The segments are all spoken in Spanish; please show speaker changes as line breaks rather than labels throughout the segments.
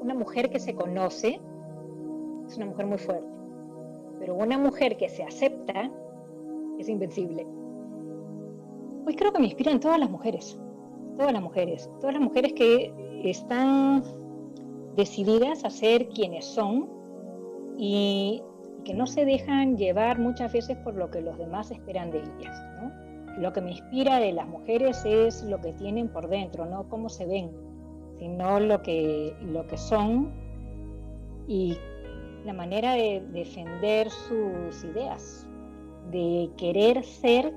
una mujer que se conoce es una mujer muy fuerte, pero una mujer que se acepta es invencible. Hoy creo que me inspiran todas las mujeres, todas las mujeres, todas las mujeres que están decididas a ser quienes son y, que no se dejan llevar muchas veces por lo que los demás esperan de ellas. Lo que me inspira de las mujeres es lo que tienen por dentro, no cómo se ven, sino lo que, lo que son y la manera de defender sus ideas, de querer ser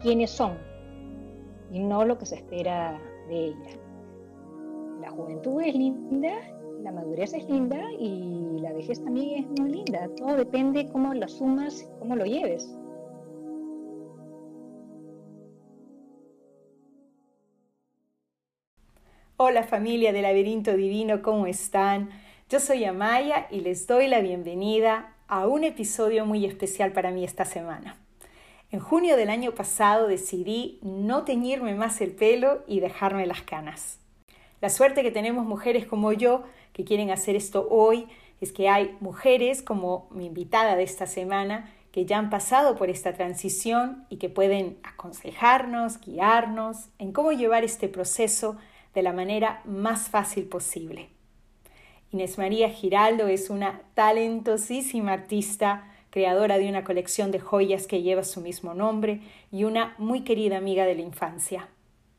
quienes son y no lo que se espera de ellas. La juventud es linda, la madurez es linda y la vejez también es muy linda. Todo depende cómo lo sumas, cómo lo lleves.
Hola familia del laberinto divino, ¿cómo están? Yo soy Amaya y les doy la bienvenida a un episodio muy especial para mí esta semana. En junio del año pasado decidí no teñirme más el pelo y dejarme las canas. La suerte que tenemos mujeres como yo que quieren hacer esto hoy es que hay mujeres como mi invitada de esta semana que ya han pasado por esta transición y que pueden aconsejarnos, guiarnos en cómo llevar este proceso de la manera más fácil posible. Inés María Giraldo es una talentosísima artista, creadora de una colección de joyas que lleva su mismo nombre y una muy querida amiga de la infancia.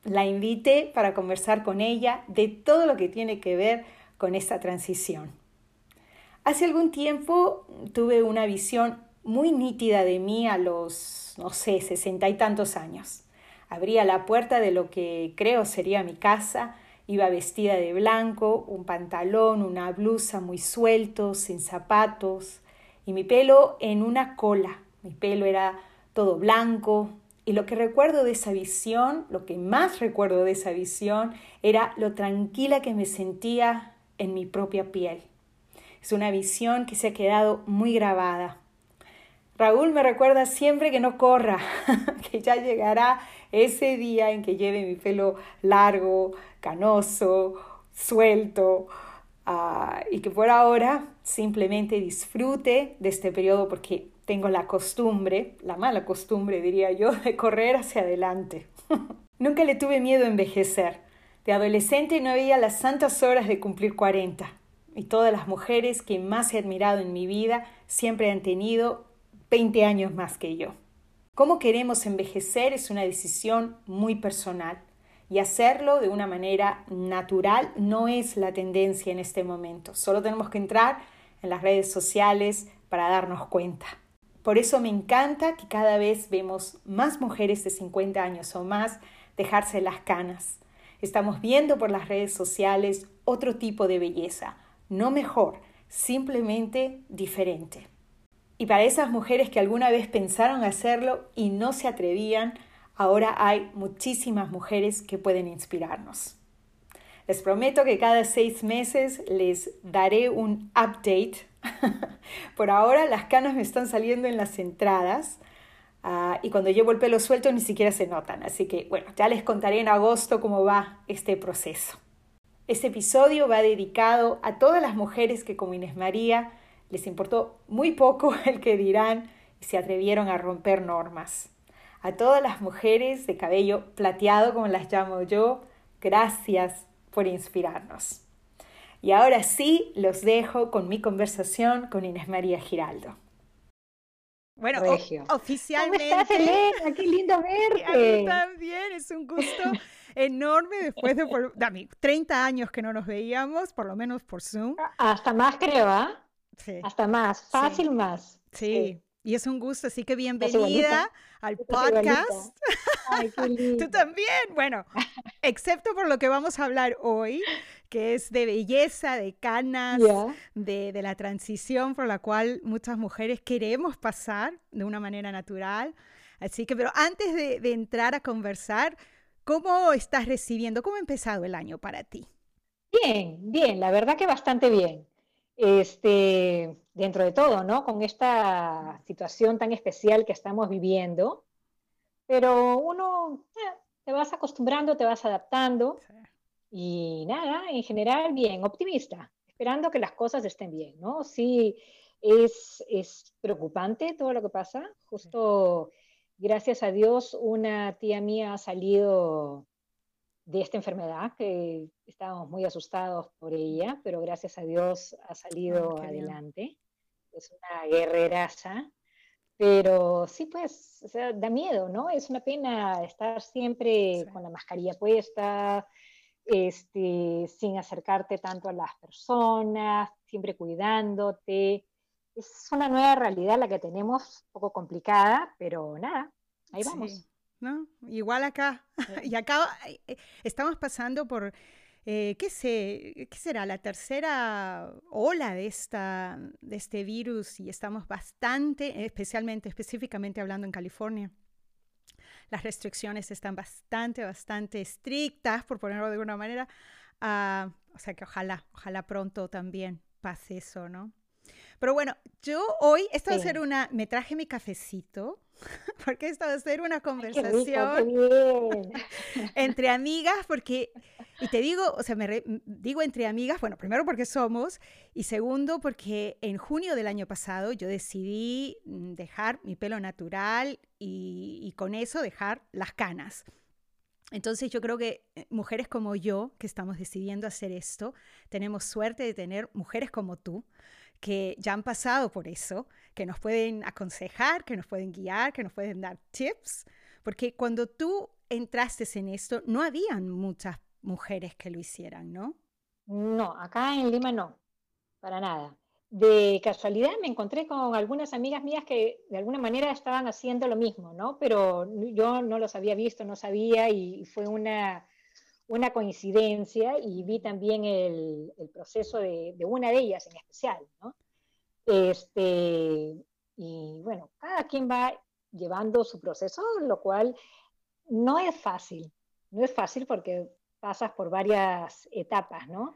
La invité para conversar con ella de todo lo que tiene que ver con esta transición. Hace algún tiempo tuve una visión muy nítida de mí a los, no sé, sesenta y tantos años. Abría la puerta de lo que creo sería mi casa, iba vestida de blanco, un pantalón, una blusa muy suelto, sin zapatos, y mi pelo en una cola. Mi pelo era todo blanco, y lo que recuerdo de esa visión, lo que más recuerdo de esa visión, era lo tranquila que me sentía en mi propia piel. Es una visión que se ha quedado muy grabada. Raúl me recuerda siempre que no corra, que ya llegará ese día en que lleve mi pelo largo, canoso, suelto, ah, y que por ahora simplemente disfrute de este periodo porque tengo la costumbre, la mala costumbre diría yo, de correr hacia adelante. Nunca le tuve miedo a envejecer. De adolescente no había las santas horas de cumplir 40. Y todas las mujeres que más he admirado en mi vida siempre han tenido 20 años más que yo. Cómo queremos envejecer es una decisión muy personal y hacerlo de una manera natural no es la tendencia en este momento. Solo tenemos que entrar en las redes sociales para darnos cuenta. Por eso me encanta que cada vez vemos más mujeres de 50 años o más dejarse las canas. Estamos viendo por las redes sociales otro tipo de belleza, no mejor, simplemente diferente. Y para esas mujeres que alguna vez pensaron hacerlo y no se atrevían, ahora hay muchísimas mujeres que pueden inspirarnos. Les prometo que cada seis meses les daré un update. Por ahora las canas me están saliendo en las entradas ah, y cuando llevo el pelo suelto ni siquiera se notan. Así que bueno, ya les contaré en agosto cómo va este proceso. Este episodio va dedicado a todas las mujeres que como Inés María les importó muy poco el que dirán y se atrevieron a romper normas. A todas las mujeres de cabello plateado, como las llamo yo, gracias por inspirarnos. Y ahora sí, los dejo con mi conversación con Inés María Giraldo.
Bueno, oficialmente. ¿Cómo estás, Elena? Qué lindo verte. A
mí también, es un gusto enorme después de por, 30 años que no nos veíamos, por lo menos por Zoom.
Hasta más creo, ¿ah? Hasta más, fácil más.
Sí. Y es un gusto, así que bienvenida al podcast.
Ay, qué
Tú también. Bueno, excepto por lo que vamos a hablar hoy, que es de belleza, de canas, de, de, la transición por la cual muchas mujeres queremos pasar de una manera natural. Así que, pero antes de, de entrar a conversar, ¿cómo estás recibiendo? ¿Cómo ha empezado el año para ti?
Bien, bien, la verdad que bastante bien este, dentro de todo, ¿no? Con esta situación tan especial que estamos viviendo, pero uno eh, te vas acostumbrando, te vas adaptando Y nada, en general, bien, optimista, esperando que las cosas estén bien, ¿no? Sí, es, es preocupante todo lo que pasa. Justo, gracias a Dios, una tía mía ha salido de esta enfermedad, que estábamos muy asustados por ella, pero gracias a Dios ha salido adelante. Es una guerreraza, pero sí, pues, o sea, da miedo, ¿no? Es una pena estar siempre con la mascarilla puesta, este, sin acercarte tanto a las personas, siempre cuidándote. Es una nueva realidad la que tenemos, un poco complicada, pero nada, ahí vamos.
¿No? Igual acá. y acá eh, estamos pasando por, eh, ¿qué, sé, ¿qué será? La tercera ola de, esta, de este virus y estamos bastante, especialmente, específicamente hablando en California. Las restricciones están bastante, bastante estrictas, por ponerlo de alguna manera. Ah, o sea que ojalá, ojalá pronto también pase eso, ¿no? Pero bueno, yo hoy, esto va a ser una, me traje mi cafecito, porque esto va a ser una conversación entre amigas, porque, y te digo, o sea, me digo entre amigas, bueno, primero porque somos, y segundo porque en junio del año pasado yo decidí mm, dejar mi pelo natural y, y con eso dejar las canas. Entonces yo creo que eh, mujeres como yo, que estamos decidiendo hacer esto, tenemos suerte de tener mujeres como tú, que ya han pasado por eso, que nos pueden aconsejar, que nos pueden guiar, que nos pueden dar tips, porque cuando tú entraste en esto, no habían muchas mujeres que lo hicieran, ¿no?
No, acá en Lima no, para nada. De casualidad me encontré con algunas amigas mías que de alguna manera estaban haciendo lo mismo, ¿no? Pero yo no los había visto, no sabía y fue una, una coincidencia y vi también el, proceso de, una de ellas en especial, ¿no? Este, y bueno, cada quien va llevando su proceso, lo cual no es fácil, no es fácil porque pasas por varias etapas, ¿no?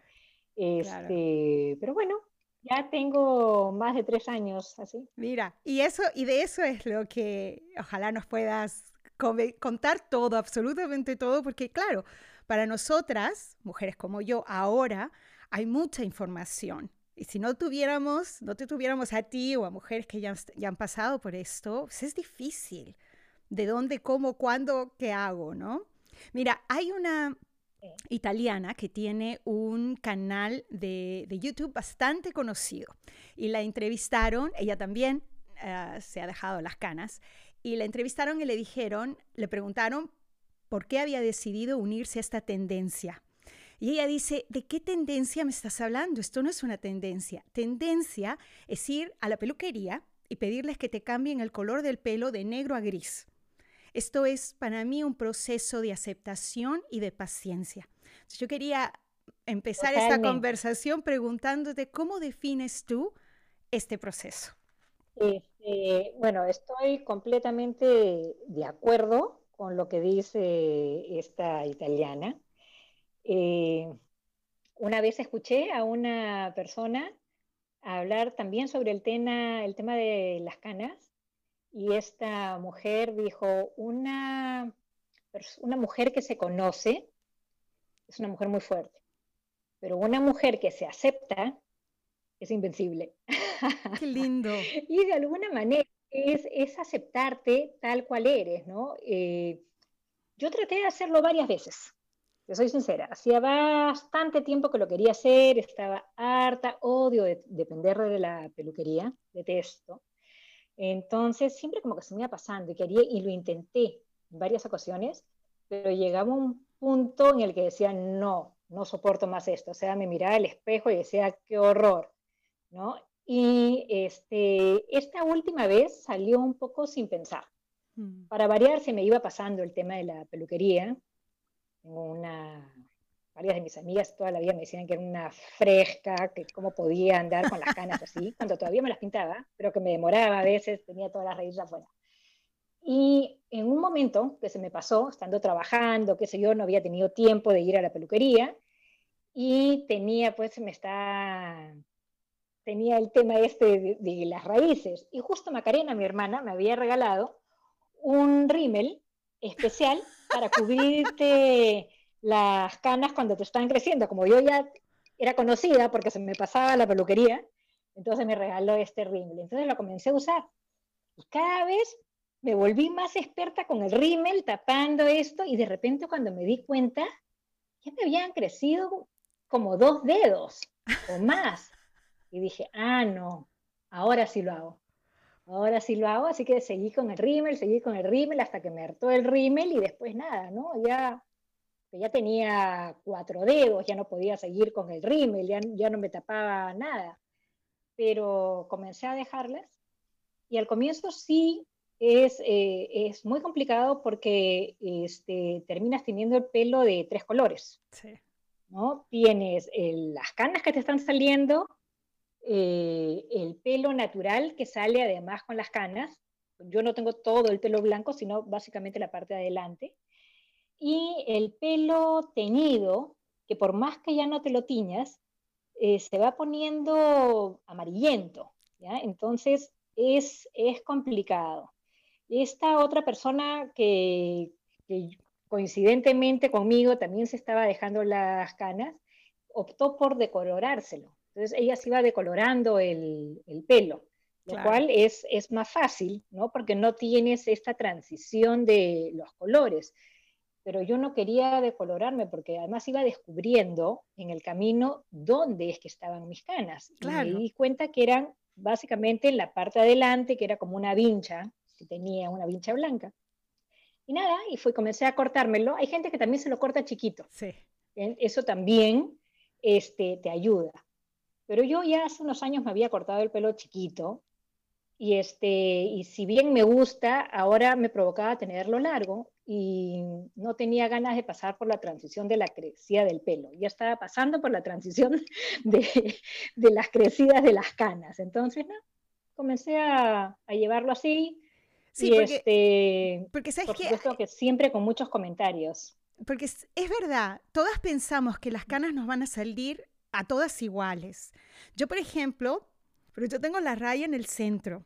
Este, Pero bueno, ya tengo más de tres años así.
Mira, y eso, y de eso es lo que ojalá nos puedas contar todo, absolutamente todo, porque claro, para nosotras, mujeres como yo, ahora hay mucha información. Y si no tuviéramos, no te tuviéramos a ti o a mujeres que ya, ya han pasado por esto, pues es difícil. ¿De dónde, cómo, cuándo, qué hago, no? Mira, hay una italiana que tiene un canal de, de YouTube bastante conocido y la entrevistaron, ella también eh, se ha dejado las canas, y la entrevistaron y le dijeron, le preguntaron por qué había decidido unirse a esta tendencia. Y ella dice, ¿de qué tendencia me estás hablando? Esto no es una tendencia. Tendencia es ir a la peluquería y pedirles que te cambien el color del pelo de negro a gris. Esto es para mí un proceso de aceptación y de paciencia. yo quería empezar esta conversación preguntándote cómo defines tú este proceso.
Este, bueno, estoy completamente de acuerdo con lo que dice esta italiana. Eh, una vez escuché a una persona hablar también sobre el tema, el tema de las canas y esta mujer dijo, una, una mujer que se conoce es una mujer muy fuerte, pero una mujer que se acepta es invencible.
Qué lindo.
y de alguna manera es, aceptarte tal cual eres, ¿no? Eh, yo traté de hacerlo varias veces, te soy sincera, hacía bastante tiempo que lo quería hacer, estaba harta, odio de depender de la peluquería, detesto. Entonces, siempre como que se me iba pasando y quería, y lo intenté en varias ocasiones, pero llegaba un punto en el que decía, no, no soporto más esto. O sea, me miraba al espejo y decía, qué horror, ¿no? Y este, esta última vez salió un poco sin pensar. Mm. Para variar, se me iba pasando el tema de la peluquería. Tengo una, varias de mis amigas toda la vida me decían que era una fresca, que cómo podía andar con las canas así, cuando todavía me las pintaba, pero que me demoraba a veces, tenía todas las raíces afuera. Y en un momento que se me pasó, estando trabajando, qué sé yo, no había tenido tiempo de ir a la peluquería y tenía, pues, me está tenía el tema este de, las raíces. Y justo Macarena, mi hermana, me había regalado un rímel especial para cubrirte las canas cuando te están creciendo. Como yo ya era conocida porque se me pasaba la peluquería, entonces me regaló este rímel. Entonces lo comencé a usar. Y cada vez me volví más experta con el rímel, tapando esto, y de repente cuando me di cuenta, ya me habían crecido como dos dedos o más. Y dije, ah, no, ahora sí lo hago. Ahora sí lo hago, así que seguí con el rímel, seguí con el rímel hasta que me hartó el rímel y después nada, ¿no? Ya, ya tenía cuatro dedos, ya no podía seguir con el rímel, ya, ya no me tapaba nada. Pero comencé a dejarlas y al comienzo sí es, eh, es muy complicado porque este, terminas teniendo el pelo de tres colores. Sí. ¿no? Tienes las canas que te están saliendo, eh, el pelo natural que sale además con las canas. Yo no tengo todo el pelo blanco, sino básicamente la parte de adelante. Y el pelo teñido, que por más que ya no te lo tiñas, eh, se va poniendo amarillento. Entonces es, es complicado. Esta otra persona que, coincidentemente conmigo también se estaba dejando las canas, optó por decolorárselo. Entonces ella se iba decolorando el, pelo, lo cual es, es más fácil, ¿no? Porque no tienes esta transición de los colores. Pero yo no quería decolorarme porque además iba descubriendo en el camino dónde es que estaban mis canas. Y me di cuenta que eran básicamente en la parte de adelante, que era como una vincha, que tenía una vincha blanca. Y nada, y fui, comencé a cortármelo. Hay gente que también se lo corta chiquito. Sí. Eso también este, te ayuda. Pero yo ya hace unos años me había cortado el pelo chiquito y, este, y si bien me gusta, ahora me provocaba tenerlo largo y no tenía ganas de pasar por la transición de la crecida del pelo. Ya estaba pasando por la transición de, de las crecidas de las canas. Entonces, no, comencé a, a llevarlo así Sí, porque, este, porque sabes por que, siempre con muchos comentarios.
Porque es, verdad, todas pensamos que las canas nos van a salir a todas iguales. Yo, por ejemplo, pero yo tengo la raya en el centro.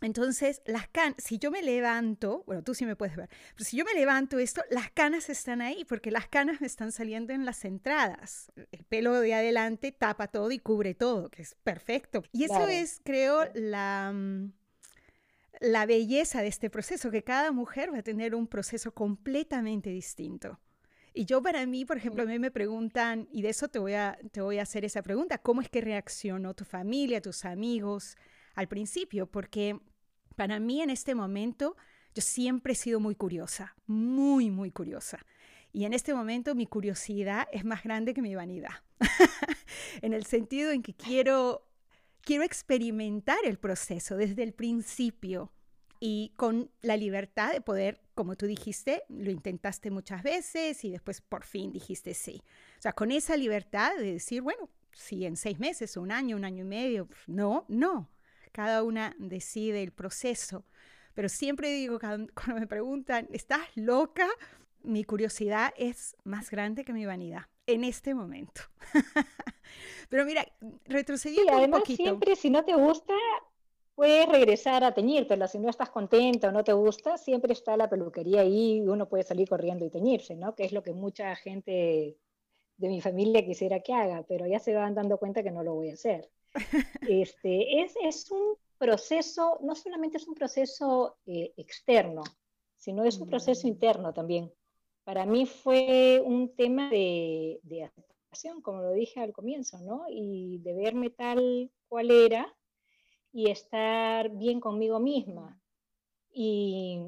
Entonces, las canas, si yo me levanto, bueno, tú sí me puedes ver, pero si yo me levanto esto, las canas están ahí, porque las canas me están saliendo en las entradas. El pelo de adelante tapa todo y cubre todo, que es perfecto. Y eso es, creo, la, mm, la belleza de este proceso, que cada mujer va a tener un proceso completamente distinto. Y yo para mí, por ejemplo, a mí me preguntan, y de eso te voy a, te voy a hacer esa pregunta, ¿cómo es que reaccionó tu familia, tus amigos al principio? Porque para mí en este momento yo siempre he sido muy curiosa, muy, muy curiosa. Y en este momento mi curiosidad es más grande que mi vanidad, en el sentido en que quiero quiero experimentar el proceso desde el principio y con la libertad de poder, como tú dijiste, lo intentaste muchas veces y después por fin dijiste sí. O sea, con esa libertad de decir, bueno, si en seis meses, un año, un año y medio, no, no. Cada una decide el proceso. Pero siempre digo, cuando me preguntan, ¿estás loca? Mi curiosidad es más grande que mi vanidad en este momento. Pero mira, retrocediendo
sí, además,
un poquito.
Siempre, si no te gusta, puedes regresar a teñírtela. Si no estás contenta o no te gusta, siempre está la peluquería ahí y uno puede salir corriendo y teñirse, ¿no? Que es lo que mucha gente de mi familia quisiera que haga, pero ya se van dando cuenta que no lo voy a hacer. Este, es, es un proceso, no solamente es un proceso eh, externo, sino es un proceso mm. interno también. Para mí fue un tema de, de como lo dije al comienzo, ¿no? Y de verme tal cual era y estar bien conmigo misma. Y,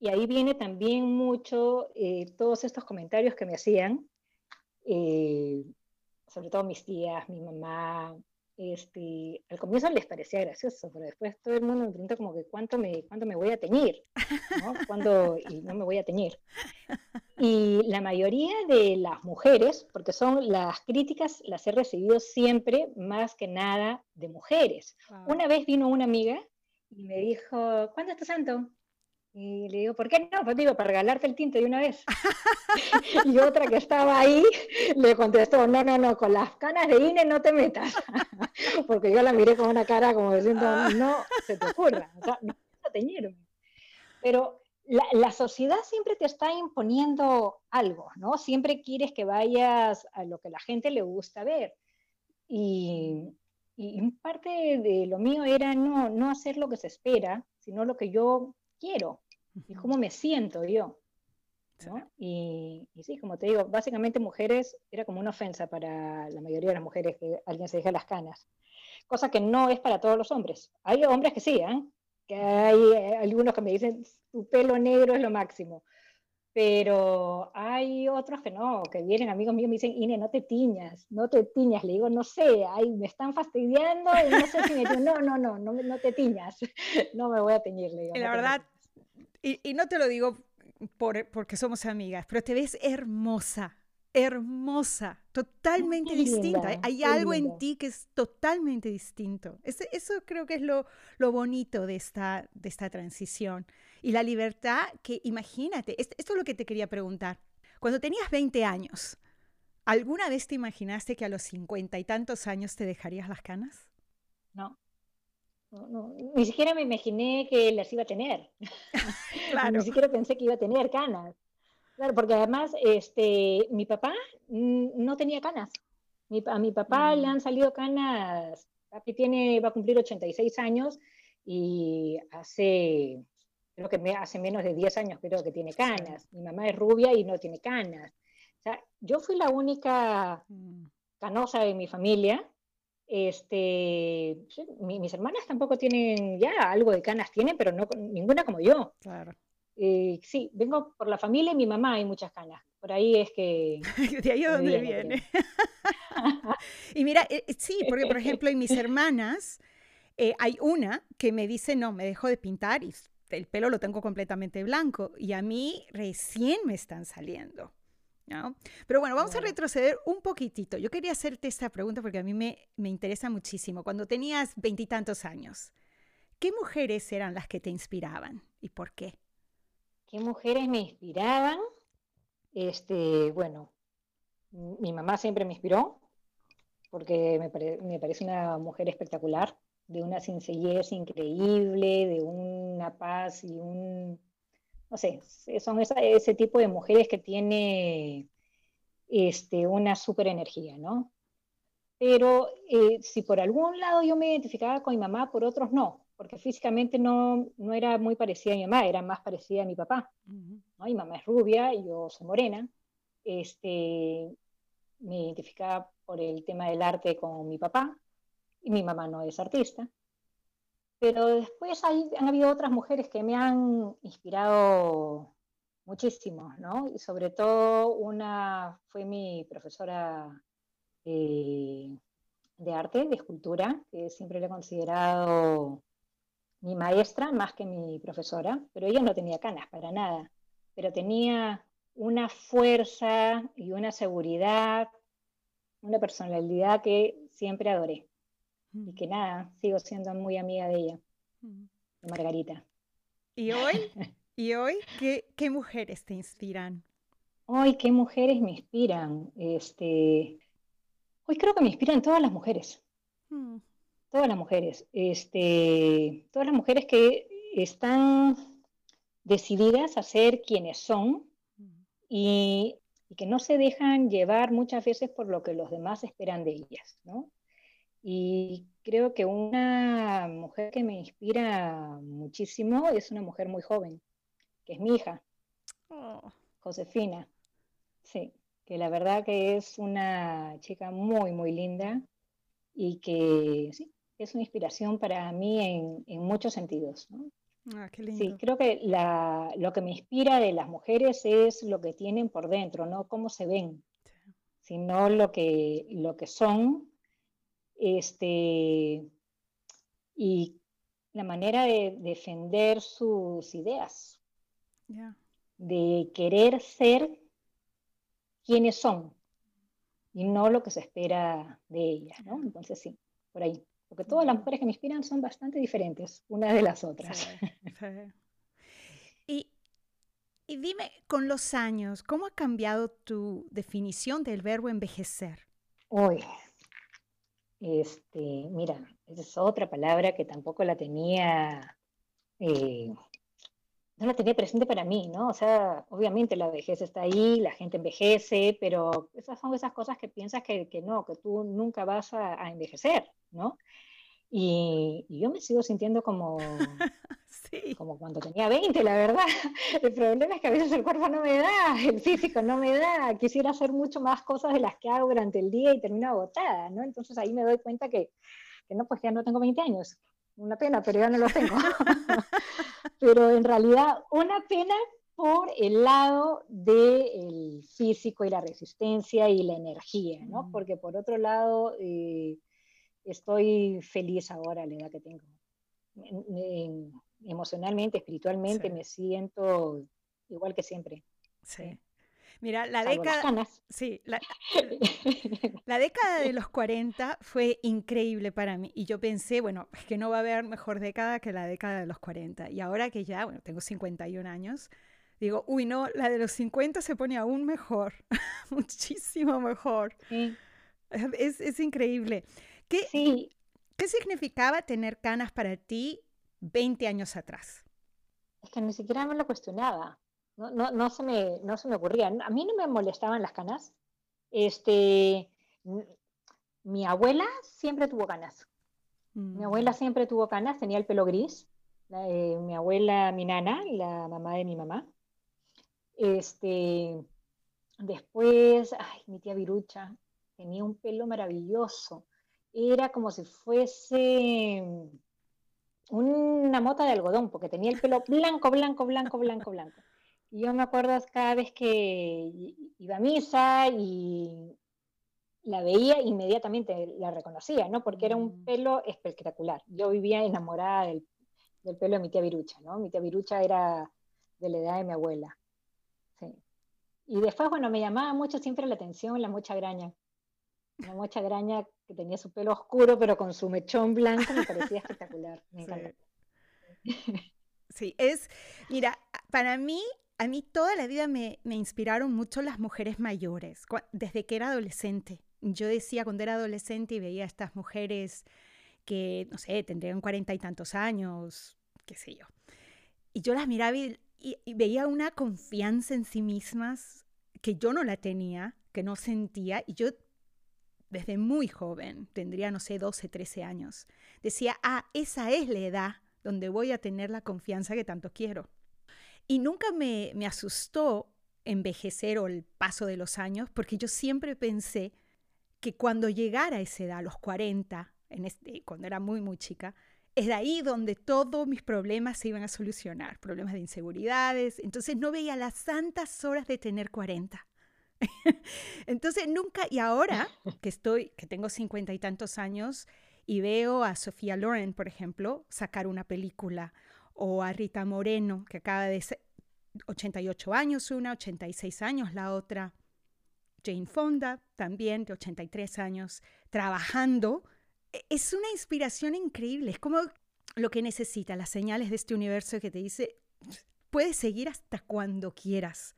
y ahí viene también mucho eh, todos estos comentarios que me hacían, eh, sobre todo mis tías, mi mamá, este, al comienzo les parecía gracioso, pero después todo el mundo me pregunta como que cuánto me, cuánto me voy a teñir, ¿no? ¿Cuándo, y no me voy a teñir. Y la mayoría de las mujeres, porque son las críticas, las he recibido siempre más que nada de mujeres. Una vez vino una amiga y me dijo, ¿cuándo está santo? Y le digo, ¿por qué no? Pues digo, para regalarte el tinte de una vez. y otra que estaba ahí le contestó, no, no, no, con las canas de INE no te metas. Porque yo la miré con una cara como diciendo, no se te ocurra, o sea, no teñirme. Pero la, sociedad siempre te está imponiendo algo, ¿no? Siempre quieres que vayas a lo que la gente le gusta ver. Y, y parte de lo mío era no, no hacer lo que se espera, sino lo que yo quiero y cómo me siento yo. ¿no? Y, y, sí, como te digo, básicamente mujeres era como una ofensa para la mayoría de las mujeres que alguien se deje las canas, cosa que no es para todos los hombres. Hay hombres que sí, ¿eh? Que hay eh, algunos que me dicen, tu pelo negro es lo máximo. Pero hay otros que no, que vienen amigos míos y me dicen, Ine, no te tiñas, no te tiñas. Le digo, no sé, ay, me están fastidiando y no sé si me no, no, no, no, no te tiñas, no me voy a teñir. Le digo,
la verdad, y, y, no te lo digo por, porque somos amigas, pero te ves hermosa, hermosa, totalmente distinta. Hay algo en ti que es totalmente distinto. eso creo que es lo, lo bonito de esta, de esta transición. Y la libertad que, imagínate, esto es lo que te quería preguntar. Cuando tenías 20 años, ¿alguna vez te imaginaste que a los cincuenta y tantos años te dejarías las canas?
No. No, Ni siquiera me imaginé que las iba a tener. Ni siquiera pensé que iba a tener canas. Claro, porque además este, mi papá no tenía canas. a mi papá le mm. han salido canas, papi tiene, va a cumplir 86 años y hace, creo que hace menos de 10 años creo que tiene canas. Mi mamá es rubia y no tiene canas. O sea, yo fui la única mm. canosa de mi familia. Este, mis hermanas tampoco tienen ya algo de canas tienen, pero no ninguna como yo. Claro. Eh, sí, vengo por la familia y mi mamá hay muchas canas. Por ahí es que...
de ahí es donde viene. y mira, eh, eh, sí, porque por ejemplo en mis hermanas hay una que me dice, no, me dejo de pintar y el pelo lo tengo completamente blanco y a mí recién me están saliendo. ¿no? Pero bueno, vamos a retroceder un poquitito. Yo quería hacerte esta pregunta porque a mí me, me interesa muchísimo. Cuando tenías veintitantos años, ¿qué mujeres eran las que te inspiraban y por qué?
Qué mujeres me inspiraban. Este, bueno, mi mamá siempre me inspiró, porque me, parece una mujer espectacular, de una sencillez increíble, de una paz y un, no sé, son ese tipo de mujeres que tiene este, una super energía, ¿no? Pero eh, si por algún lado yo me identificaba con mi mamá, por otros no porque físicamente no, no era muy parecida a mi mamá, era más parecida a mi papá. ¿no? Mi mamá es rubia y yo soy morena. Este, me identificaba por el tema del arte con mi papá y mi mamá no es artista. Pero después hay, han habido otras mujeres que me han inspirado muchísimo, ¿no? Y sobre todo una fue mi profesora eh, de arte, de escultura, que siempre le he considerado mi maestra más que mi profesora, pero ella no tenía canas para nada, pero tenía una fuerza y una seguridad, una personalidad que siempre adoré. Y mm. que nada, sigo siendo muy amiga de ella, mm. de Margarita.
¿Y hoy? ¿Y hoy qué, qué mujeres te inspiran?
Hoy, ¿qué mujeres me inspiran? Este, hoy creo que me inspiran todas las mujeres. Todas las mujeres, este, todas las mujeres que están decididas a ser quienes son y, que no se dejan llevar muchas veces por lo que los demás esperan de ellas, ¿no? Y creo que una mujer que me inspira muchísimo es una mujer muy joven, que es mi hija, oh. Josefina. Sí, que la verdad que es una chica muy, muy linda y que sí, es una inspiración para mí en, en muchos sentidos. ¿no? Ah, qué lindo. Sí, creo que la, lo que me inspira de las mujeres es lo que tienen por dentro, no cómo se ven, sino lo que, lo que son este, y la manera de defender sus ideas, de querer ser quienes son y no lo que se espera de ellas, ¿no? Entonces sí, por ahí porque todas las mujeres que me inspiran son bastante diferentes unas de las otras.
Y, y dime, con los años, ¿cómo ha cambiado tu definición del verbo envejecer?
Uy, este, mira, esa es otra palabra que tampoco la tenía, eh, no la tenía presente para mí, ¿no? O sea, obviamente la vejez está ahí, la gente envejece, pero esas son esas cosas que piensas que, que no, que tú nunca vas a, a envejecer, ¿no? Y, y, yo me sigo sintiendo como, sí. como cuando tenía 20, la verdad. El problema es que a veces el cuerpo no me da, el físico no me da. Quisiera hacer mucho más cosas de las que hago durante el día y termino agotada, ¿no? Entonces ahí me doy cuenta que, que no, pues ya no tengo 20 años. Una pena, pero ya no lo tengo. pero en realidad, una pena por el lado del físico y la resistencia y la energía, ¿no? Mm. Porque por otro lado, eh, estoy feliz ahora a la edad que tengo. emocionalmente, espiritualmente, me siento igual que siempre.
Sí. Mira, la década, sí, la, la, década de los 40 fue increíble para mí y yo pensé, bueno, es que no va a haber mejor década que la década de los 40 y ahora que ya, bueno, tengo 51 años, digo, uy, no, la de los 50 se pone aún mejor, muchísimo mejor. Es, es increíble. ¿Qué, ¿Qué significaba tener canas para ti 20 años atrás?
Es que ni siquiera me lo cuestionaba. No, no, no, se me, no se me ocurría. A mí no me molestaban las canas. Este, mi abuela siempre tuvo canas. Mi mm. abuela siempre tuvo canas, tenía el pelo gris. Eh, mi abuela, mi nana, la mamá de mi mamá. Este, después, ay, mi tía Virucha tenía un pelo maravilloso era como si fuese una mota de algodón, porque tenía el pelo blanco, blanco, blanco, blanco, blanco. Y yo me acuerdo cada vez que iba a misa y la veía, inmediatamente la reconocía, ¿no? Porque era un mm. pelo espectacular. Yo vivía enamorada del, pelo de mi tía Virucha, ¿no? Mi tía Virucha era de la edad de mi abuela. Sí. Y después, bueno, me llamaba mucho siempre la atención la mucha graña. La mucha graña que tenía su pelo oscuro, pero con su mechón blanco, me parecía espectacular. Me
Sí. es, mira, para mí, a mí toda la vida me, inspiraron mucho las mujeres mayores, desde que era adolescente. Yo decía cuando era adolescente y veía a estas mujeres que, no sé, tendrían cuarenta y tantos años, qué sé yo. Y yo las miraba y, y, veía una confianza en sí mismas que yo no la tenía, que no sentía, y yo desde muy joven, tendría, no sé, 12, 13 años, decía, ah, esa es la edad donde voy a tener la confianza que tanto quiero. Y nunca me, me asustó envejecer o el paso de los años, porque yo siempre pensé que cuando llegara a esa edad, los 40, en este, cuando era muy, muy chica, es ahí donde todos mis problemas se iban a solucionar, problemas de inseguridades. Entonces no veía las santas horas de tener 40. Entonces nunca, y ahora que estoy, que tengo cincuenta y tantos años y veo a Sofía Loren, por ejemplo, sacar una película, o a Rita Moreno, que acaba de ser 88 años una, 86 años la otra, Jane Fonda, también de 83 años, trabajando, e, es una inspiración increíble, es como lo que necesita, las señales de este universo que te dice, puedes seguir hasta cuando quieras.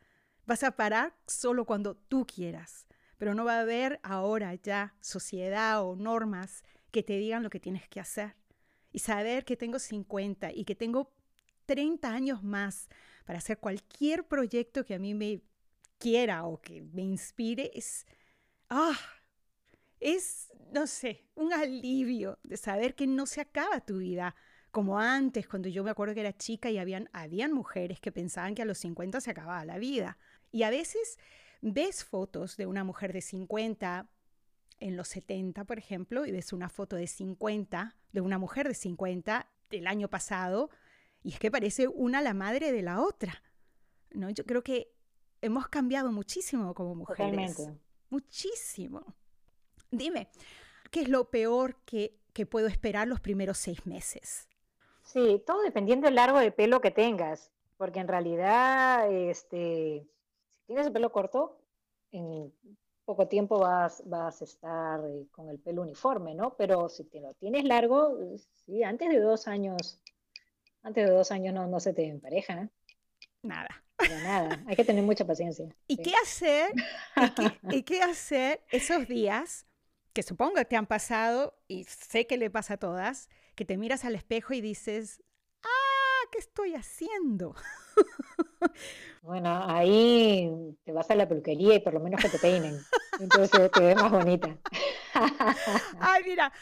Vas a parar solo cuando tú quieras, pero no va a haber ahora ya sociedad o normas que te digan lo que tienes que hacer. Y saber que tengo 50 y que tengo 30 años más para hacer cualquier proyecto que a mí me quiera o que me inspire es, ah, es, no sé, un alivio de saber que no se acaba tu vida como antes, cuando yo me acuerdo que era chica y habían, habían mujeres que pensaban que a los 50 se acababa la vida. Y a veces ves fotos de una mujer de 50 en los 70, por ejemplo, y ves una foto de 50, de una mujer de 50 del año pasado, y es que parece una la madre de la otra. ¿no? Yo creo que hemos cambiado muchísimo como mujeres. Muchísimo. Dime, ¿qué es lo peor que, que puedo esperar los primeros seis meses?
Sí, todo dependiendo del largo de pelo que tengas, porque en realidad, este, tienes el pelo corto, en poco tiempo vas, vas a estar eh, con el pelo uniforme, ¿no? Pero si te lo tienes largo, sí, antes de dos años, antes de dos años no, no se te empareja, ¿eh?
Nada.
nada, hay que tener mucha paciencia.
¿Y qué hacer? ¿Y qué, hacer esos días que supongo que te han pasado y sé que le pasa a todas, que te miras al espejo y dices, ¡ah, ¿qué estoy haciendo?
Bueno, ahí te vas a la peluquería y por lo menos que te peinen. Entonces te ves más bonita.
Ay, mira,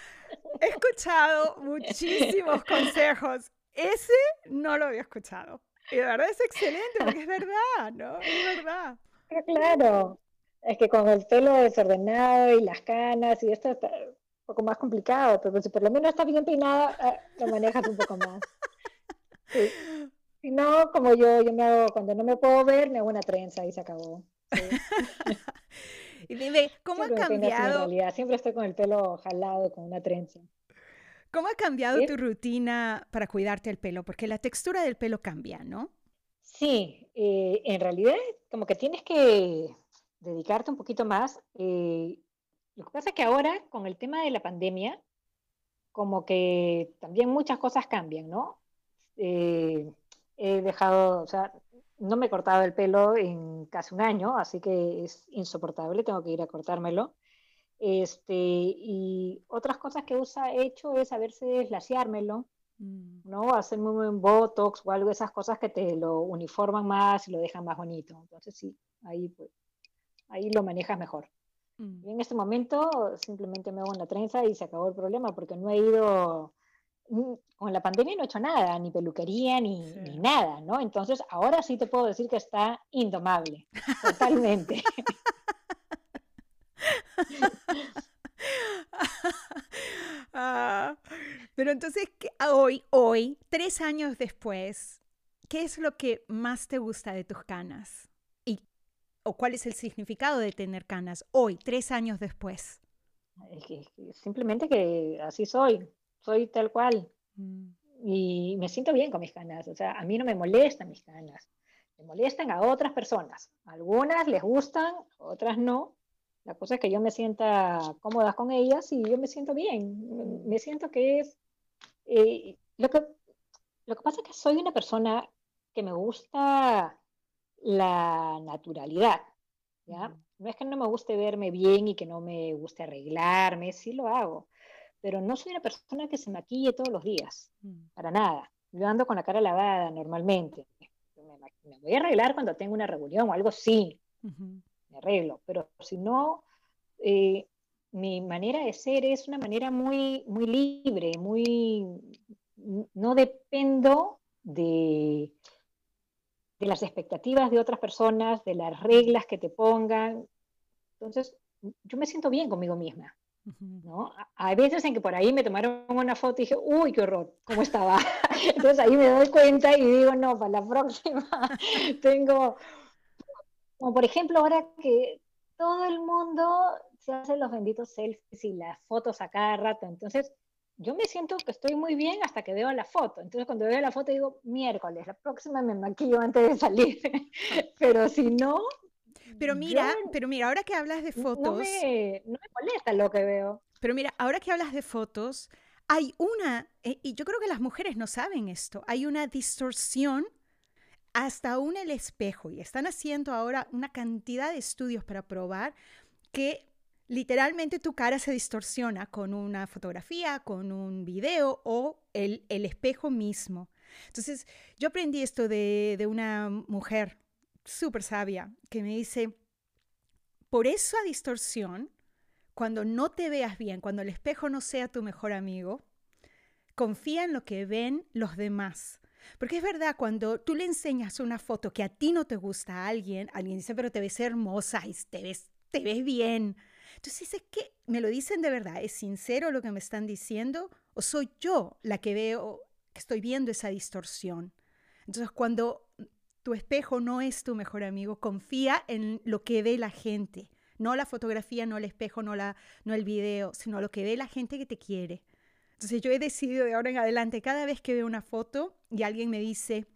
he escuchado muchísimos consejos. Ese no lo había escuchado. Y de verdad es excelente, porque es verdad, ¿no? Es verdad.
Claro, es que con el pelo desordenado y las canas y esto está un poco más complicado, pero si por lo menos está bien peinada, eh, lo manejas un poco más. Si no, como yo, yo me hago, cuando no me puedo ver, me hago una trenza y se acabó.
y dime, ¿cómo ha cambiado?
Siempre estoy con el pelo jalado, con una trenza.
¿Cómo ha cambiado tu rutina para cuidarte el pelo? Porque la textura del pelo cambia, ¿no?
Sí, eh, en realidad como que tienes que dedicarte un poquito más. Eh, lo que pasa es que ahora, con el tema de la pandemia, como que también muchas cosas cambian, ¿no? Eh, he dejado, o sea, no me he cortado el pelo en casi un año, así que es insoportable, tengo que ir a cortármelo. Este, y otras cosas que usa, he hecho es a verse deslaciármelo, mm. ¿no? Hacerme un botox o algo de esas cosas que te lo uniforman más y lo dejan más bonito. Entonces sí, ahí, pues, ahí lo manejas mejor. Mm. Y en este momento simplemente me hago una trenza y se acabó el problema porque no he ido con la pandemia no he hecho nada, ni peluquería, ni, ni, nada, ¿no? Entonces, ahora sí te puedo decir que está indomable, totalmente.
Ah, pero entonces, hoy, hoy, tres años después, ¿qué es lo que más te gusta de tus canas? ¿Y, ¿O cuál es el significado de tener canas hoy, tres años después?
simplemente que así soy, soy tal cual. Mm. Y me siento bien con mis canas. O sea, a mí no me molestan mis canas. Me molestan a otras personas. Algunas les gustan, otras no. La cosa es que yo me sienta cómoda con ellas y yo me siento bien. Me siento que es... Eh, lo, que, lo que pasa es que soy una persona que me gusta la naturalidad. ¿ya? No es que no me guste verme bien y que no me guste arreglarme, sí lo hago pero no soy una persona que se maquille todos los días, mm. para nada. Yo ando con la cara lavada normalmente. Me, voy a arreglar cuando tengo una reunión o algo, sí, me arreglo, pero si no, eh, mi manera de ser es una manera muy, muy libre, muy, no dependo de, de las expectativas de otras personas, de las reglas que te pongan. Entonces, yo me siento bien conmigo misma. ¿No? Hay veces en que por ahí me tomaron una foto y dije, uy, qué horror, ¿cómo estaba? Entonces ahí me doy cuenta y digo, no, para la próxima tengo, como por ejemplo ahora que todo el mundo se hace los benditos selfies y las fotos a cada rato, entonces yo me siento que estoy muy bien hasta que veo la foto. Entonces cuando veo la foto digo, miércoles, la próxima me maquillo antes de salir. Pero si no,
pero mira, pero mira, ahora que hablas de fotos. No
me, no me molesta lo que veo.
Pero mira, ahora que hablas de fotos, hay una, eh, y yo creo que las mujeres no saben esto, hay una distorsión hasta aún el espejo. Y están haciendo ahora una cantidad de estudios para probar que literalmente tu cara se distorsiona con una fotografía, con un video o el, el espejo mismo. Entonces, yo aprendí esto de, de una mujer súper sabia que me dice, por esa distorsión, cuando no te veas bien, cuando el espejo no sea tu mejor amigo, confía en lo que ven los demás. Porque es verdad, cuando tú le enseñas una foto que a ti no te gusta a alguien, alguien dice, pero te ves hermosa y te ves, te ves bien. Entonces, ¿es que me lo dicen de verdad? ¿Es sincero lo que me están diciendo? ¿O soy yo la que veo, que estoy viendo esa distorsión? Entonces, cuando tu espejo no es tu mejor amigo. Confía en lo que ve la gente. No la fotografía, no el espejo, no, la, no el video, sino lo que ve la gente que te quiere. Entonces yo he decidido de ahora en adelante, cada vez que veo una foto y alguien me dice,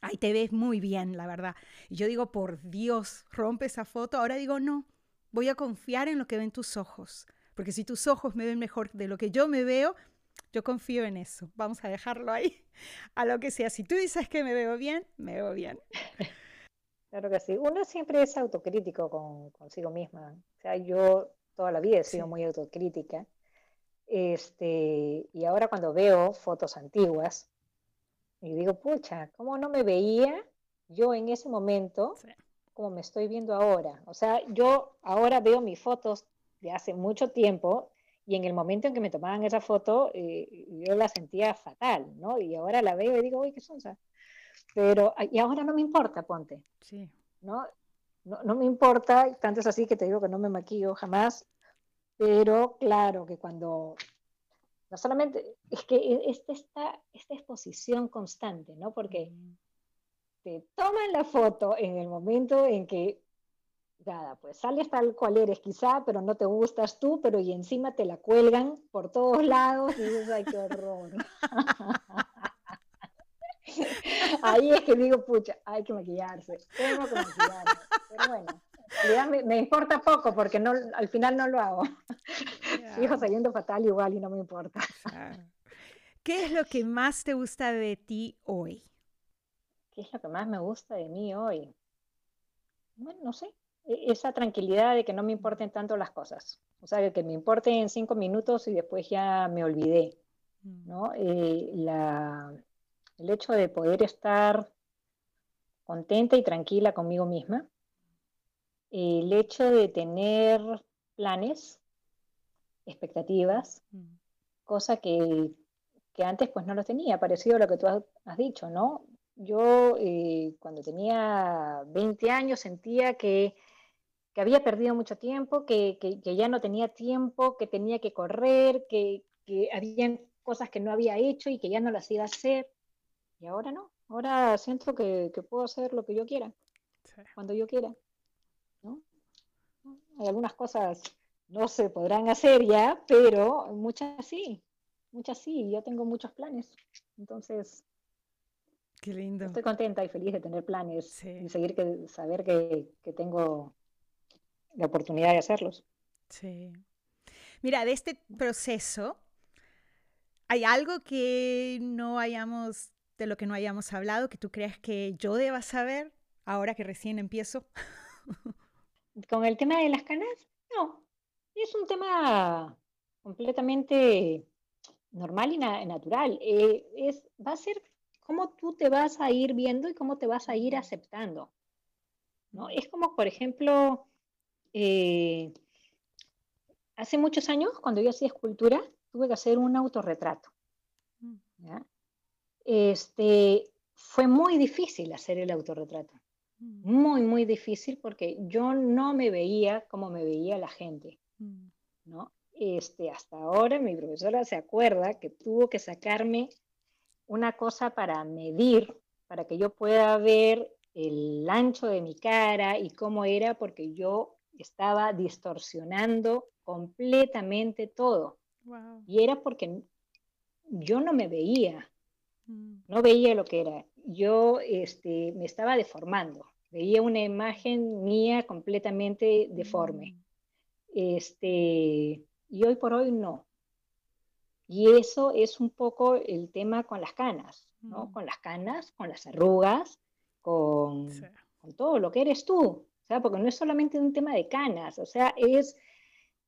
ay, te ves muy bien, la verdad. Y yo digo, por Dios, rompe esa foto. Ahora digo, no, voy a confiar en lo que ven tus ojos. Porque si tus ojos me ven mejor de lo que yo me veo, yo confío en eso. Vamos a dejarlo ahí. A lo que sea. Si tú dices que me veo bien, me veo bien.
Claro que sí. Uno siempre es autocrítico con, consigo misma. O sea, yo toda la vida he sido muy autocrítica. Este, y ahora cuando veo fotos antiguas, Y digo, pucha, ¿cómo no me veía yo en ese momento como me estoy viendo ahora? O sea, yo ahora veo mis fotos de hace mucho tiempo y en el momento en que me tomaban esa foto, eh, yo la sentía fatal, ¿no? Y ahora la veo y digo, uy, qué sonsa. Pero, y ahora no me importa, ponte. Sí. ¿no? No, no me importa, tanto es así que te digo que no me maquillo jamás, pero claro que cuando no solamente, es que e, esta, esta, esta exposición constante, ¿no? Porque te toman la foto en el momento en que, nada, pues sales tal cual eres quizá, pero no te gustas tú, pero y encima te la cuelgan por todos lados y dices, ay, qué horror. Ahí es que digo, pucha, hay que maquillarse, tengo que maquillarse. Pero bueno, me, me, importa poco porque no, al final no lo hago. Sigo saliendo fatal igual y no me importa.
¿Qué es lo que más te gusta de ti hoy?
¿Qué es lo que más me gusta de mí hoy? Bueno, no sé. E, esa tranquilidad de que no me importen tanto las cosas. O sea, que me importen cinco minutos y después ya me olvidé. Mm. ¿no? Eh, la, el hecho de poder estar contenta y tranquila conmigo misma, el hecho de tener planes, expectativas, mm. cosa que, antes pues no lo tenía, parecido a lo que tú has, dicho, ¿no? Yo eh, cuando tenía 20 años sentía que, había perdido mucho tiempo, que, ya no tenía tiempo, que tenía que correr, que, que había cosas que no había hecho y que ya no las iba a hacer. Y ahora no, ahora siento que, puedo hacer lo que yo quiera, cuando yo quiera. Hay algunas cosas no se podrán hacer ya, pero muchas sí, muchas sí, yo tengo muchos planes. Entonces,
Qué lindo.
Estoy contenta y feliz de tener planes y seguir que saber que, que, tengo la oportunidad de hacerlos.
Sí. Mira, de este proceso, ¿hay algo que no hayamos de lo que no hayamos hablado que tú creas que yo deba saber ahora que recién empiezo?
Con el tema de las canas, no. Es un tema completamente normal y natural. Eh, es, va a ser cómo tú te vas a ir viendo y cómo te vas a ir aceptando. ¿no? Es como, por ejemplo, eh, hace muchos años, cuando yo hacía escultura, tuve que hacer un autorretrato. Mm. ¿ya? este, fue muy difícil hacer el autorretrato. Mm. Muy, muy difícil porque yo no me veía como me veía la gente, mm. ¿no? Este, hasta ahora mi profesora se acuerda que tuvo que sacarme una cosa para medir, para que yo pueda ver el ancho de mi cara y cómo era, porque yo estaba distorsionando completamente todo. Y era porque yo no me veía, Mm. No veía lo que era. Yo este, me estaba deformando. Veía una imagen mía completamente deforme. Mm. Este, y hoy por hoy no. Y eso es un poco el tema con las canas, ¿no? Mm. Con las canas, con las arrugas, con, con, todo lo que eres tú. O sea, porque no es solamente un tema de canas, o sea, es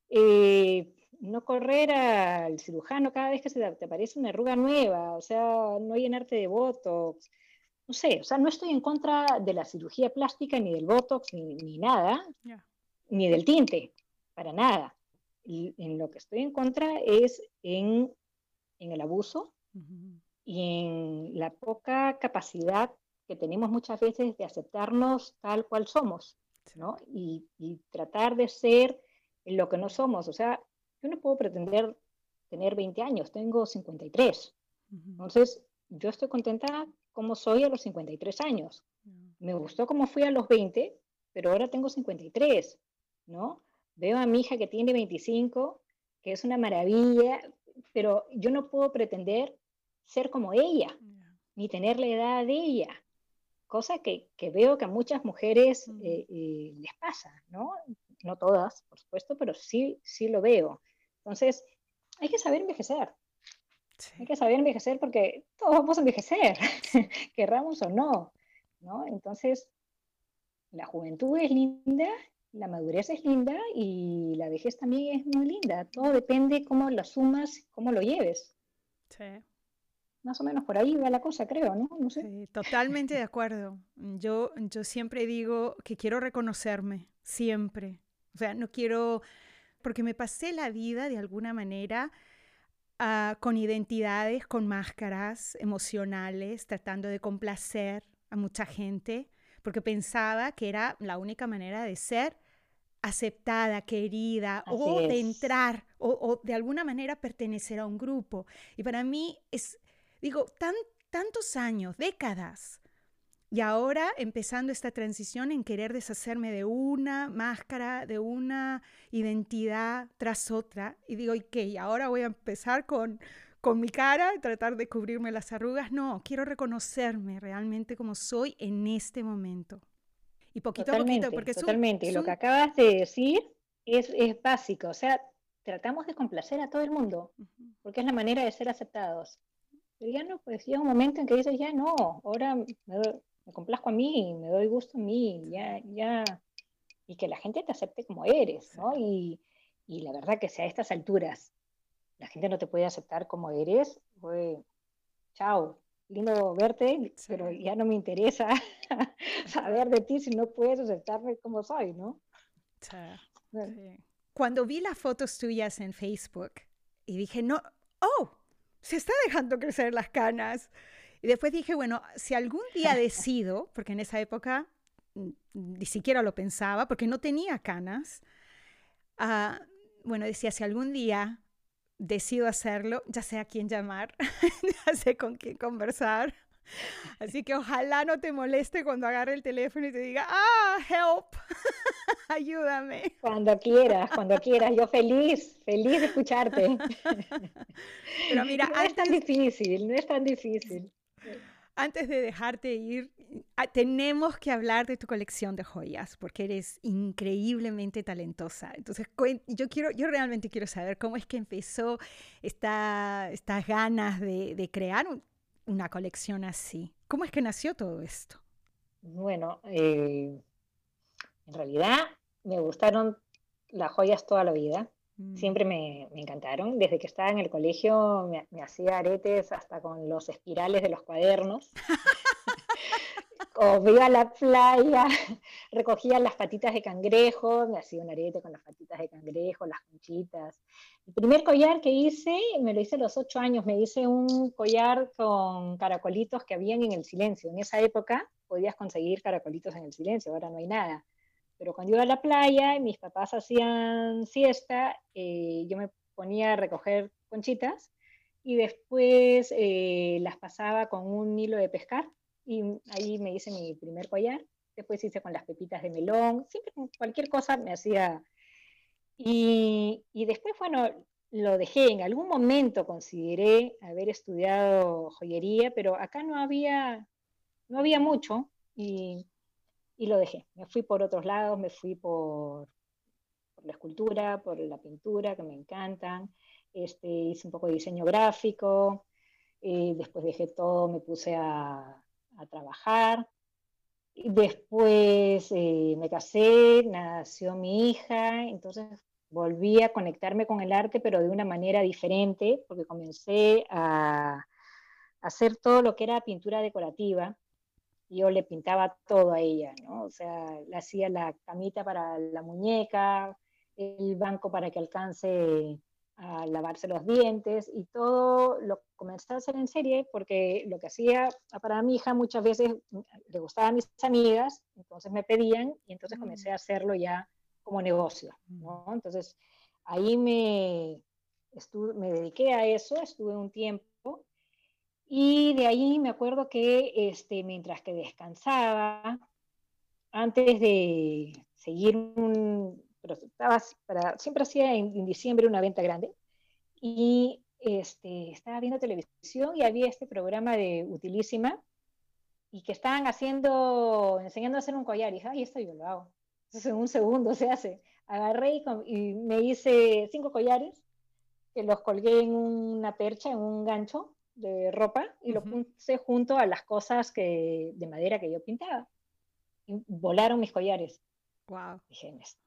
eh, no correr al cirujano cada vez que se te aparece una arruga nueva, o sea, no llenarte de botox, no sé, o sea, no estoy en contra de la cirugía plástica, ni del botox, ni, nada, ni del tinte, para nada. Y en lo que estoy en contra es en, el abuso y en la poca capacidad que tenemos muchas veces de aceptarnos tal cual somos, ¿no? Y, y tratar de ser lo que no somos, o sea, yo no puedo pretender tener 20 años, tengo 53. Entonces, yo estoy contenta como soy a los 53 años. Me gustó como fui a los 20, pero ahora tengo 53, ¿no? Veo a mi hija que tiene 25, que es una maravilla, pero yo no puedo pretender ser como ella, ni tener la edad de ella, cosa que, que veo que a muchas mujeres eh, eh, les pasa, ¿no? No todas, por supuesto, pero sí, sí lo veo. Entonces, hay que saber envejecer. Hay que saber envejecer porque todos vamos a envejecer, querramos o no, ¿no? Entonces, la juventud es linda, la madurez es linda y la vejez también es muy linda. Todo depende cómo lo sumas, cómo lo lleves.
Sí.
Más o menos por ahí va la cosa, creo, ¿no? no sé.
Sí, totalmente de acuerdo. Yo, yo siempre digo que quiero reconocerme, siempre. O sea, no quiero, porque me pasé la vida de alguna manera uh, con identidades, con máscaras emocionales, tratando de complacer a mucha gente, porque pensaba que era la única manera de ser aceptada, querida,
Así
o de
es.
entrar, o, o de alguna manera pertenecer a un grupo. Y para mí es, digo, tan, tantos años, décadas, y ahora empezando esta transición en querer deshacerme de una máscara, de una identidad tras otra. Y digo, ok, ahora voy a empezar con, con mi cara, tratar de cubrirme las arrugas. No, quiero reconocerme realmente como soy en este momento. Y poquito
totalmente,
a poquito, porque es
totalmente.
Un,
Lo que acabas de decir es, es básico. O sea, tratamos de complacer a todo el mundo, porque es la manera de ser aceptados. Pero ya no, pues llega un momento en que dices, ya no, ahora me, doy, me complazco a mí, me doy gusto a mí, ya, ya, y que la gente te acepte como eres, ¿no? Y, y la verdad que si a estas alturas la gente no te puede aceptar como eres, pues, chao, lindo verte, sí. pero ya no me interesa saber de ti si no puedes aceptarme como soy, ¿no?
Sí. Sí. Cuando vi las fotos tuyas en Facebook y dije, no, oh, se está dejando crecer las canas. Y después dije, bueno, si algún día decido, porque en esa época ni siquiera lo pensaba, porque no tenía canas, uh, bueno, decía, si algún día decido hacerlo, ya sé a quién llamar, ya sé con quién conversar. Así que ojalá no te moleste cuando agarre el teléfono y te diga, ah, help, ayúdame.
Cuando quieras, cuando quieras, yo feliz, feliz de escucharte.
Pero mira,
no antes... es tan difícil, no es tan difícil.
Antes de dejarte ir, tenemos que hablar de tu colección de joyas, porque eres increíblemente talentosa. Entonces, yo, quiero, yo realmente quiero saber cómo es que empezó esta, estas ganas de, de crear un, una colección así. ¿Cómo es que nació todo esto?
Bueno, eh, en realidad me gustaron las joyas toda la vida. Mm. Siempre me, me, encantaron. Desde que estaba en el colegio me, me hacía aretes hasta con los espirales de los cuadernos. o iba a la playa, recogía las patitas de cangrejo, me hacía un arete con las de cangrejo, las conchitas. El primer collar que hice, me lo hice a los ocho años, me hice un collar con caracolitos que habían en el silencio. En esa época podías conseguir caracolitos en el silencio, ahora no hay nada. Pero cuando iba a la playa y mis papás hacían siesta, eh, yo me ponía a recoger conchitas y después eh, las pasaba con un hilo de pescar y ahí me hice mi primer collar. Después hice con las pepitas de melón, siempre cualquier cosa me hacía. Y, después, bueno, lo dejé. En algún momento consideré haber estudiado joyería, pero acá no había, no había mucho y, y lo dejé. Me fui por otros lados, me fui por, por la escultura, por la pintura, que me encantan. Este, hice un poco de diseño gráfico. Eh, después dejé todo, me puse a, a trabajar. Después eh, me casé, nació mi hija, entonces volví a conectarme con el arte, pero de una manera diferente, porque comencé a hacer todo lo que era pintura decorativa. Yo le pintaba todo a ella, ¿no? O sea, le hacía la camita para la muñeca, el banco para que alcance a lavarse los dientes y todo lo comencé a hacer en serie porque lo que hacía para mi hija muchas veces le gustaba a mis amigas, entonces me pedían y entonces comencé a hacerlo ya como negocio, ¿no? Entonces ahí me, me dediqué a eso, estuve un tiempo y de ahí me acuerdo que este, mientras que descansaba, antes de seguir un, pero estaba para, siempre hacía en, en, diciembre una venta grande y este, estaba viendo televisión y había este programa de Utilísima y que estaban haciendo, enseñando a hacer un collar y dije, ay, esto yo lo hago. Entonces en un segundo se hace. Agarré y, y me hice cinco collares que los colgué en una percha, en un gancho de ropa y uh -huh. lo puse junto a las cosas que, de madera que yo pintaba. Y volaron mis collares.
Wow.
Dije, esto,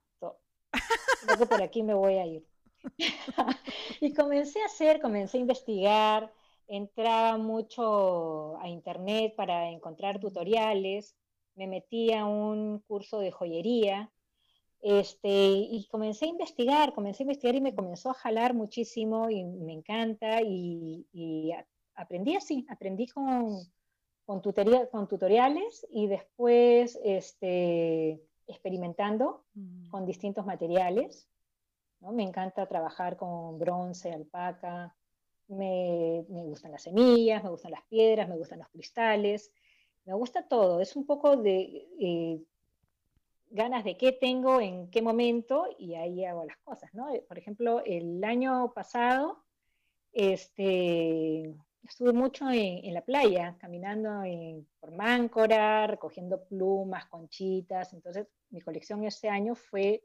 que por aquí me voy a ir. y comencé a hacer, comencé a investigar, entraba mucho a internet para encontrar tutoriales, me metí a un curso de joyería, este, y comencé a investigar, comencé a investigar y me comenzó a jalar muchísimo y me encanta y, aprendí así, aprendí con, con, con tutoriales y después este, experimentando mm. con distintos materiales. ¿no? Me encanta trabajar con bronce, alpaca, me, me, gustan las semillas, me gustan las piedras, me gustan los cristales, me gusta todo. Es un poco de eh, ganas de qué tengo en qué momento y ahí hago las cosas, ¿no? Por ejemplo, el año pasado este, estuve mucho en, la playa, caminando por Máncora, recogiendo plumas, conchitas, entonces mi colección este año fue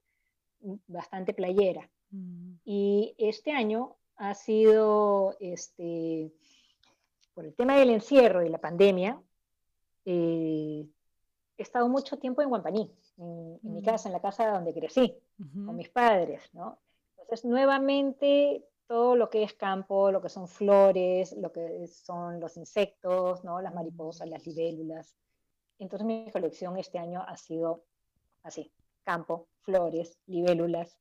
bastante playera. Mm. Y este año ha sido, este, por el tema del encierro y la pandemia, eh, he estado mucho tiempo en Guampaní, en, mi mm. casa, en la casa donde crecí, con mis padres, ¿no? Entonces, nuevamente, todo lo que es campo, lo que son flores, lo que son los insectos, ¿no? Las mariposas, las libélulas. Entonces, mi colección este año ha sido así, campo, flores, libélulas.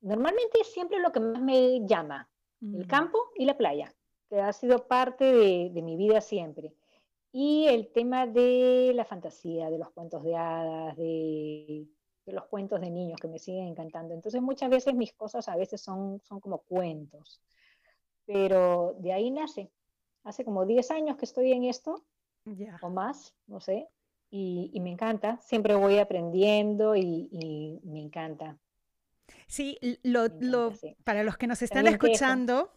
normalmente es siempre lo que más me llama, el mm. campo y la playa, que ha sido parte de, de mi vida siempre. Y el tema de la fantasía, de los cuentos de hadas, de, los cuentos de niños que me siguen encantando. Entonces muchas veces mis cosas a veces son, son como cuentos, pero de ahí nace. Hace como 10 años que estoy en esto, o más, no sé, y, me encanta. Siempre voy aprendiendo y, me encanta.
Sí, lo, para los que nos están escuchando,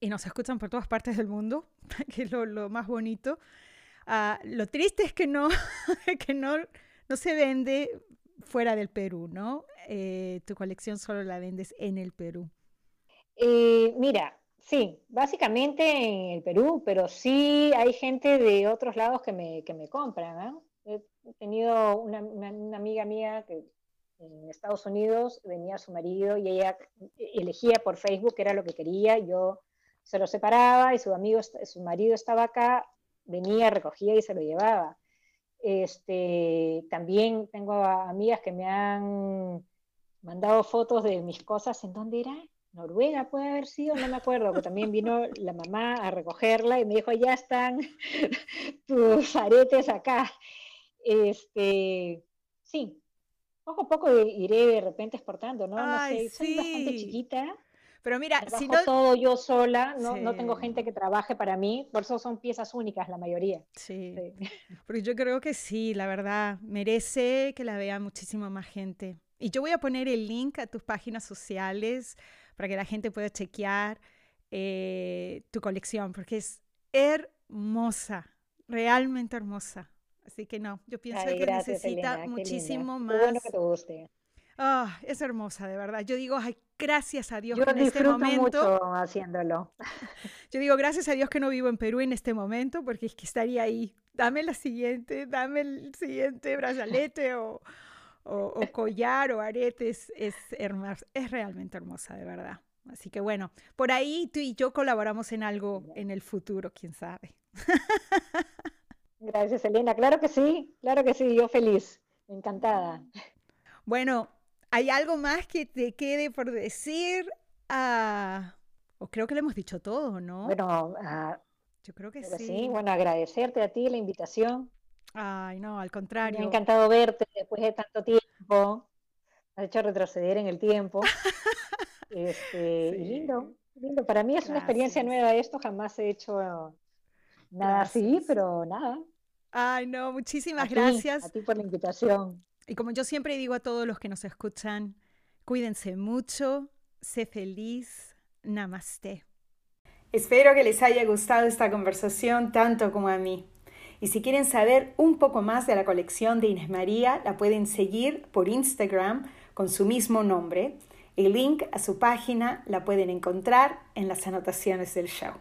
y nos escuchan por todas partes del mundo, que es lo, más bonito. Ah, lo triste es que no, que no, no se vende fuera del Perú, ¿no? Eh, tu colección solo la vendes en el Perú.
Eh, mira, sí, básicamente en el Perú, pero sí hay gente de otros lados que me, que me compran. He tenido una, una, amiga mía que en Estados Unidos venía su marido y ella elegía por Facebook qué era lo que quería. Yo se lo separaba y su amigo, su marido estaba acá, venía, recogía y se lo llevaba. Este, también tengo amigas que me han mandado fotos de mis cosas, ¿en dónde era? Noruega puede haber sido, no me acuerdo, que también vino la mamá a recogerla y me dijo, ya están tus aretes acá. Este, sí, poco a poco iré de repente exportando, ¿no? no sé, soy bastante chiquita.
Pero mira,
si no... todo yo sola, ¿no? no tengo gente que trabaje para mí, por eso son piezas únicas la mayoría.
Sí. porque yo creo que sí, la verdad, merece que la vea muchísima más gente. Y yo voy a poner el link a tus páginas sociales para que la gente pueda chequear eh, tu colección, porque es hermosa, realmente hermosa. Así que no, yo pienso que necesita muchísimo más.
bueno que te guste.
Ah, es hermosa, de verdad. Yo digo, ay, gracias a Dios Yo en este momento.
Mucho haciéndolo.
Yo digo, gracias a Dios que no vivo en Perú en este momento, porque es que estaría ahí. Dame la siguiente, dame el siguiente brazalete o, o, collar o aretes. Es, es realmente hermosa, de verdad. Así que bueno, por ahí tú y yo colaboramos en algo en el futuro, quién sabe.
Gracias, Elena. Claro que sí, claro que sí, yo feliz, encantada.
Bueno, ¿Hay algo más que te quede por decir? O creo que le hemos dicho todo, ¿no?
Bueno, ah,
yo creo que sí. sí.
Bueno, agradecerte a ti la invitación.
Ay, no, al contrario.
Me ha encantado verte después de tanto tiempo. Has hecho retroceder en el tiempo. este, lindo, lindo. Para mí es una experiencia nueva esto. Jamás he hecho nada así, pero nada.
Ay, no, muchísimas gracias.
a ti por la invitación.
Y como yo siempre digo a todos los que nos escuchan, cuídense mucho, sé feliz, namaste. Espero que les haya gustado esta conversación tanto como a mí. Y si quieren saber un poco más de la colección de Inés María, la pueden seguir por Instagram con su mismo nombre. El link a su página la pueden encontrar en las anotaciones del show.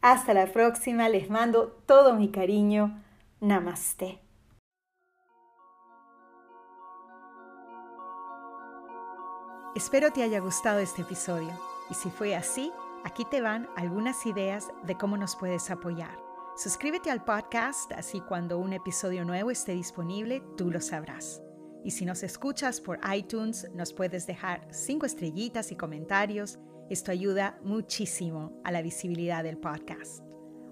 Hasta la próxima, les mando todo mi cariño. Namaste. Espero te haya gustado este episodio y si fue así, Aquí te van algunas ideas de cómo nos puedes apoyar. Suscríbete al podcast, así cuando un episodio nuevo esté disponible, tú lo sabrás. Y si nos escuchas por iTunes, nos puedes dejar cinco estrellitas y comentarios. Esto ayuda muchísimo a la visibilidad del podcast.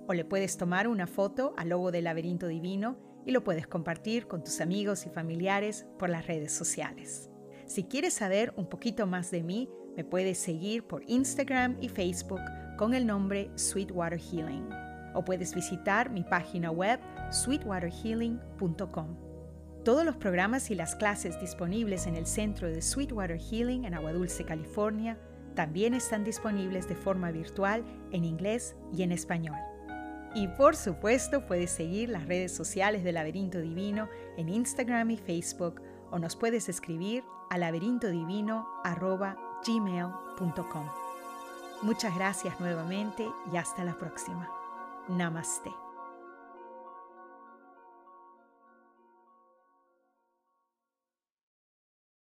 O le puedes tomar una foto al logo del laberinto divino y lo puedes compartir con tus amigos y familiares por las redes sociales. Si quieres saber un poquito más de mí, me puedes seguir por Instagram y Facebook con el nombre Sweetwater Healing. O puedes visitar mi página web sweetwaterhealing.com. Todos los programas y las clases disponibles en el centro de Sweetwater Healing en Agua Dulce, California, también están disponibles de forma virtual en inglés y en español. Y por supuesto puedes seguir las redes sociales de Laberinto Divino en Instagram y Facebook o nos puedes escribir a laberintodivino.gmail.com. Muchas gracias nuevamente y hasta la próxima. Namaste.